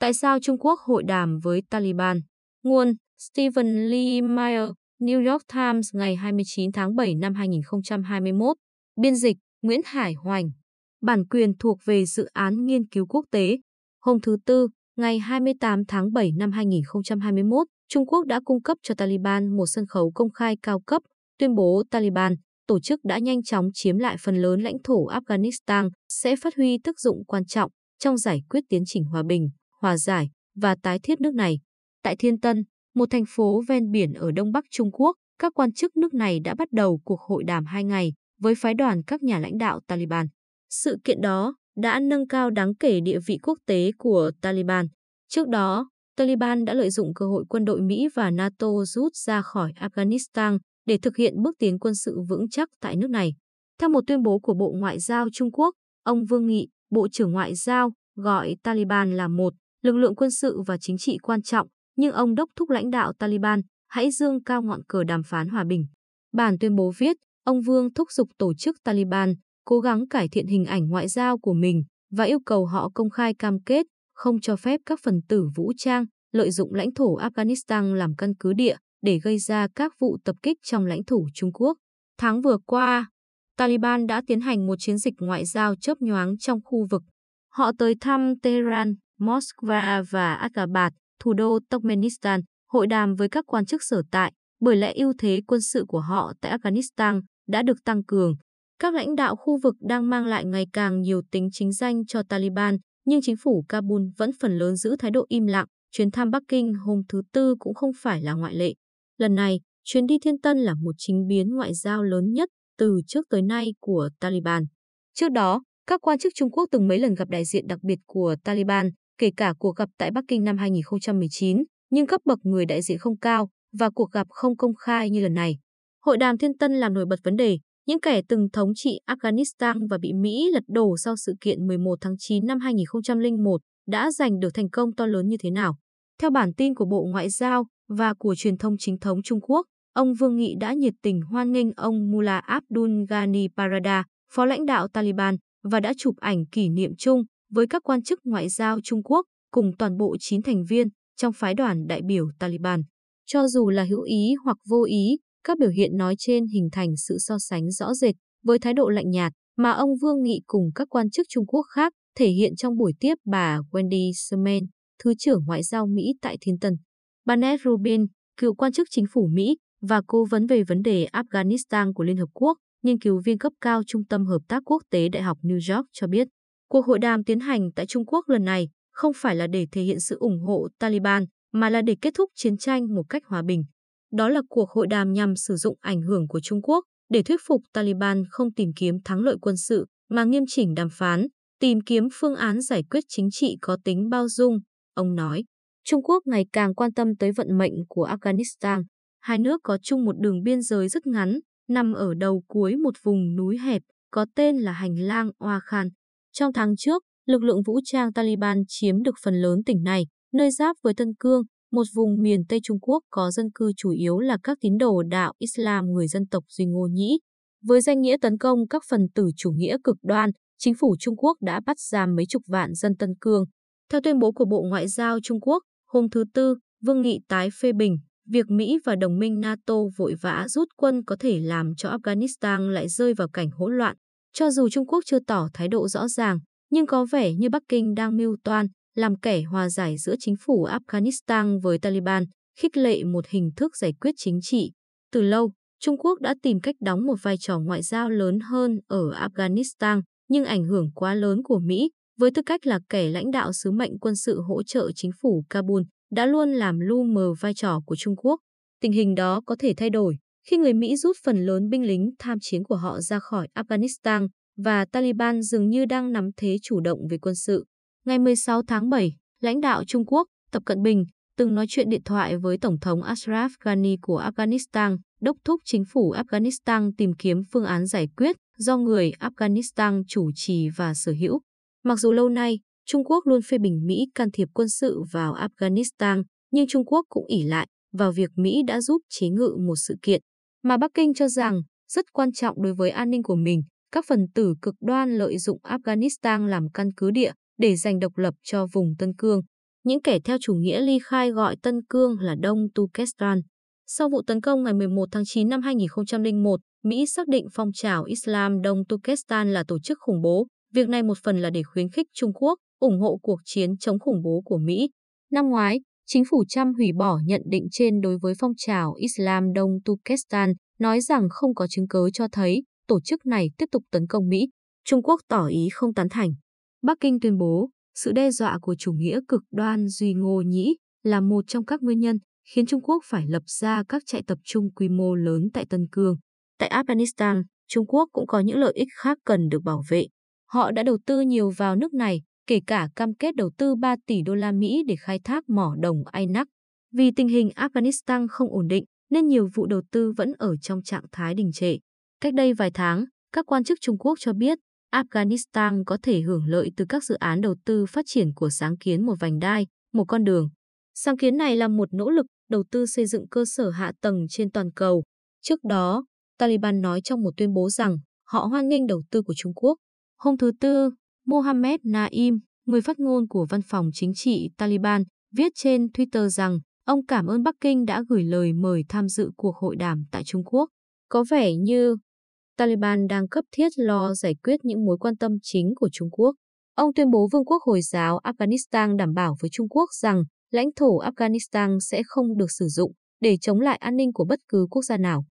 Tại sao Trung Quốc hội đàm với Taliban? Nguồn Stephen Lee Meyer, New York Times ngày 29 tháng 7 năm 2021. Biên dịch Nguyễn Hải Hoành. Bản quyền thuộc về dự án nghiên cứu quốc tế. Hôm thứ Tư, ngày 28 tháng 7 năm 2021, Trung Quốc đã cung cấp cho Taliban một sân khấu công khai cao cấp, tuyên bố Taliban, tổ chức đã nhanh chóng chiếm lại phần lớn lãnh thổ Afghanistan, sẽ phát huy tác dụng quan trọng trong giải quyết tiến trình hòa bình, hòa giải và tái thiết nước này. Tại Thiên Tân, một thành phố ven biển ở đông bắc Trung Quốc, các quan chức nước này đã bắt đầu cuộc hội đàm hai ngày với phái đoàn các nhà lãnh đạo Taliban. Sự kiện đó đã nâng cao đáng kể địa vị quốc tế của Taliban. Trước đó, Taliban đã lợi dụng cơ hội quân đội Mỹ và NATO rút ra khỏi Afghanistan để thực hiện bước tiến quân sự vững chắc tại nước này. Theo một tuyên bố của Bộ Ngoại giao Trung Quốc, ông Vương Nghị, Bộ trưởng Ngoại giao, gọi Taliban là một lực lượng quân sự và chính trị quan trọng, nhưng ông đốc thúc lãnh đạo Taliban hãy dương cao ngọn cờ đàm phán hòa bình. Bản tuyên bố viết, ông Vương thúc giục tổ chức Taliban cố gắng cải thiện hình ảnh ngoại giao của mình và yêu cầu họ công khai cam kết không cho phép các phần tử vũ trang lợi dụng lãnh thổ Afghanistan làm căn cứ địa để gây ra các vụ tập kích trong lãnh thổ Trung Quốc. Tháng vừa qua, Taliban đã tiến hành một chiến dịch ngoại giao chớp nhoáng trong khu vực. Họ tới thăm Tehran, Moscow và Ashgabat, thủ đô Turkmenistan, hội đàm với các quan chức sở tại, bởi lẽ ưu thế quân sự của họ tại Afghanistan đã được tăng cường. Các lãnh đạo khu vực đang mang lại ngày càng nhiều tính chính danh cho Taliban, nhưng chính phủ Kabul vẫn phần lớn giữ thái độ im lặng. Chuyến thăm Bắc Kinh hôm thứ Tư cũng không phải là ngoại lệ. Lần này, chuyến đi Thiên Tân là một chính biến ngoại giao lớn nhất từ trước tới nay của Taliban. Trước đó, các quan chức Trung Quốc từng mấy lần gặp đại diện đặc biệt của Taliban, kể cả cuộc gặp tại Bắc Kinh năm 2019, nhưng cấp bậc người đại diện không cao và cuộc gặp không công khai như lần này. Hội đàm Thiên Tân làm nổi bật vấn đề những kẻ từng thống trị Afghanistan và bị Mỹ lật đổ sau sự kiện 11 tháng 9 năm 2001 đã giành được thành công to lớn như thế nào. Theo bản tin của Bộ Ngoại giao và của truyền thông chính thống Trung Quốc, ông Vương Nghị đã nhiệt tình hoan nghênh ông Mullah Abdul Ghani Parada, phó lãnh đạo Taliban, và đã chụp ảnh kỷ niệm chung với các quan chức ngoại giao Trung Quốc cùng toàn bộ 9 thành viên trong phái đoàn đại biểu Taliban. Cho dù là hữu ý hoặc vô ý, các biểu hiện nói trên hình thành sự so sánh rõ rệt với thái độ lạnh nhạt mà ông Vương Nghị cùng các quan chức Trung Quốc khác thể hiện trong buổi tiếp bà Wendy Sherman, Thứ trưởng Ngoại giao Mỹ tại Thiên Tân. Bà Ned Rubin, cựu quan chức chính phủ Mỹ và cố vấn về vấn đề Afghanistan của Liên Hợp Quốc, nghiên cứu viên cấp cao Trung tâm Hợp tác Quốc tế Đại học New York cho biết, cuộc hội đàm tiến hành tại Trung Quốc lần này không phải là để thể hiện sự ủng hộ Taliban, mà là để kết thúc chiến tranh một cách hòa bình. Đó là cuộc hội đàm nhằm sử dụng ảnh hưởng của Trung Quốc để thuyết phục Taliban không tìm kiếm thắng lợi quân sự mà nghiêm chỉnh đàm phán, tìm kiếm phương án giải quyết chính trị có tính bao dung, ông nói. Trung Quốc ngày càng quan tâm tới vận mệnh của Afghanistan. Hai nước có chung một đường biên giới rất ngắn, nằm ở đầu cuối một vùng núi hẹp, có tên là hành lang Oa Khan. Trong tháng trước, lực lượng vũ trang Taliban chiếm được phần lớn tỉnh này, nơi giáp với Tân Cương, một vùng miền Tây Trung Quốc có dân cư chủ yếu là các tín đồ đạo Islam người dân tộc Duy Ngô Nhĩ. Với danh nghĩa tấn công các phần tử chủ nghĩa cực đoan, chính phủ Trung Quốc đã bắt giam mấy chục vạn dân Tân Cương. Theo tuyên bố của Bộ Ngoại giao Trung Quốc, hôm thứ Tư, Vương Nghị tái phê bình việc Mỹ và đồng minh NATO vội vã rút quân có thể làm cho Afghanistan lại rơi vào cảnh hỗn loạn. Cho dù Trung Quốc chưa tỏ thái độ rõ ràng, nhưng có vẻ như Bắc Kinh đang mưu toan làm kẻ hòa giải giữa chính phủ Afghanistan với Taliban, khích lệ một hình thức giải quyết chính trị. Từ lâu, Trung Quốc đã tìm cách đóng một vai trò ngoại giao lớn hơn ở Afghanistan, nhưng ảnh hưởng quá lớn của Mỹ, với tư cách là kẻ lãnh đạo sứ mệnh quân sự hỗ trợ chính phủ Kabul, đã luôn làm lu mờ vai trò của Trung Quốc. Tình hình đó có thể thay đổi khi người Mỹ rút phần lớn binh lính tham chiến của họ ra khỏi Afghanistan và Taliban dường như đang nắm thế chủ động về quân sự. Ngày 16 tháng 7, lãnh đạo Trung Quốc Tập Cận Bình từng nói chuyện điện thoại với Tổng thống Ashraf Ghani của Afghanistan, đốc thúc chính phủ Afghanistan tìm kiếm phương án giải quyết do người Afghanistan chủ trì và sở hữu. Mặc dù lâu nay, Trung Quốc luôn phê bình Mỹ can thiệp quân sự vào Afghanistan, nhưng Trung Quốc cũng ỉ lại vào việc Mỹ đã giúp chế ngự một sự kiện mà Bắc Kinh cho rằng rất quan trọng đối với an ninh của mình. Các phần tử cực đoan lợi dụng Afghanistan làm căn cứ địa để giành độc lập cho vùng Tân Cương. những kẻ theo chủ nghĩa ly khai gọi Tân Cương là Đông Turkestan. Sau vụ tấn công ngày 11 tháng 9 năm 2001, Mỹ xác định phong trào Islam Đông Turkestan là tổ chức khủng bố. Việc này một phần là để khuyến khích Trung Quốc ủng hộ cuộc chiến chống khủng bố của Mỹ. Năm ngoái, chính phủ Trump hủy bỏ nhận định trên đối với phong trào Islam Đông Turkestan, nói rằng không có chứng cứ cho thấy tổ chức này tiếp tục tấn công Mỹ. Trung Quốc tỏ ý không tán thành. Bắc Kinh tuyên bố, sự đe dọa của chủ nghĩa cực đoan Duy Ngô Nhĩ là một trong các nguyên nhân khiến Trung Quốc phải lập ra các trại tập trung quy mô lớn tại Tân Cương. Tại Afghanistan, Trung Quốc cũng có những lợi ích khác cần được bảo vệ. Họ đã đầu tư nhiều vào nước này, kể cả cam kết đầu tư 3 tỷ đô la Mỹ để khai thác mỏ đồng Ainak. Vì tình hình Afghanistan không ổn định, nên nhiều vụ đầu tư vẫn ở trong trạng thái đình trệ. Cách đây vài tháng, các quan chức Trung Quốc cho biết Afghanistan có thể hưởng lợi từ các dự án đầu tư phát triển của sáng kiến một vành đai, một con đường. Sáng kiến này là một nỗ lực đầu tư xây dựng cơ sở hạ tầng trên toàn cầu. Trước đó, Taliban nói trong một tuyên bố rằng họ hoan nghênh đầu tư của Trung Quốc. Hôm thứ Tư, Mohammed Naim, người phát ngôn của văn phòng chính trị Taliban, viết trên Twitter rằng ông cảm ơn Bắc Kinh đã gửi lời mời tham dự cuộc hội đàm tại Trung Quốc. Có vẻ như Taliban đang cấp thiết lo giải quyết những mối quan tâm chính của Trung Quốc. Ông tuyên bố Vương quốc Hồi giáo Afghanistan đảm bảo với Trung Quốc rằng lãnh thổ Afghanistan sẽ không được sử dụng để chống lại an ninh của bất cứ quốc gia nào.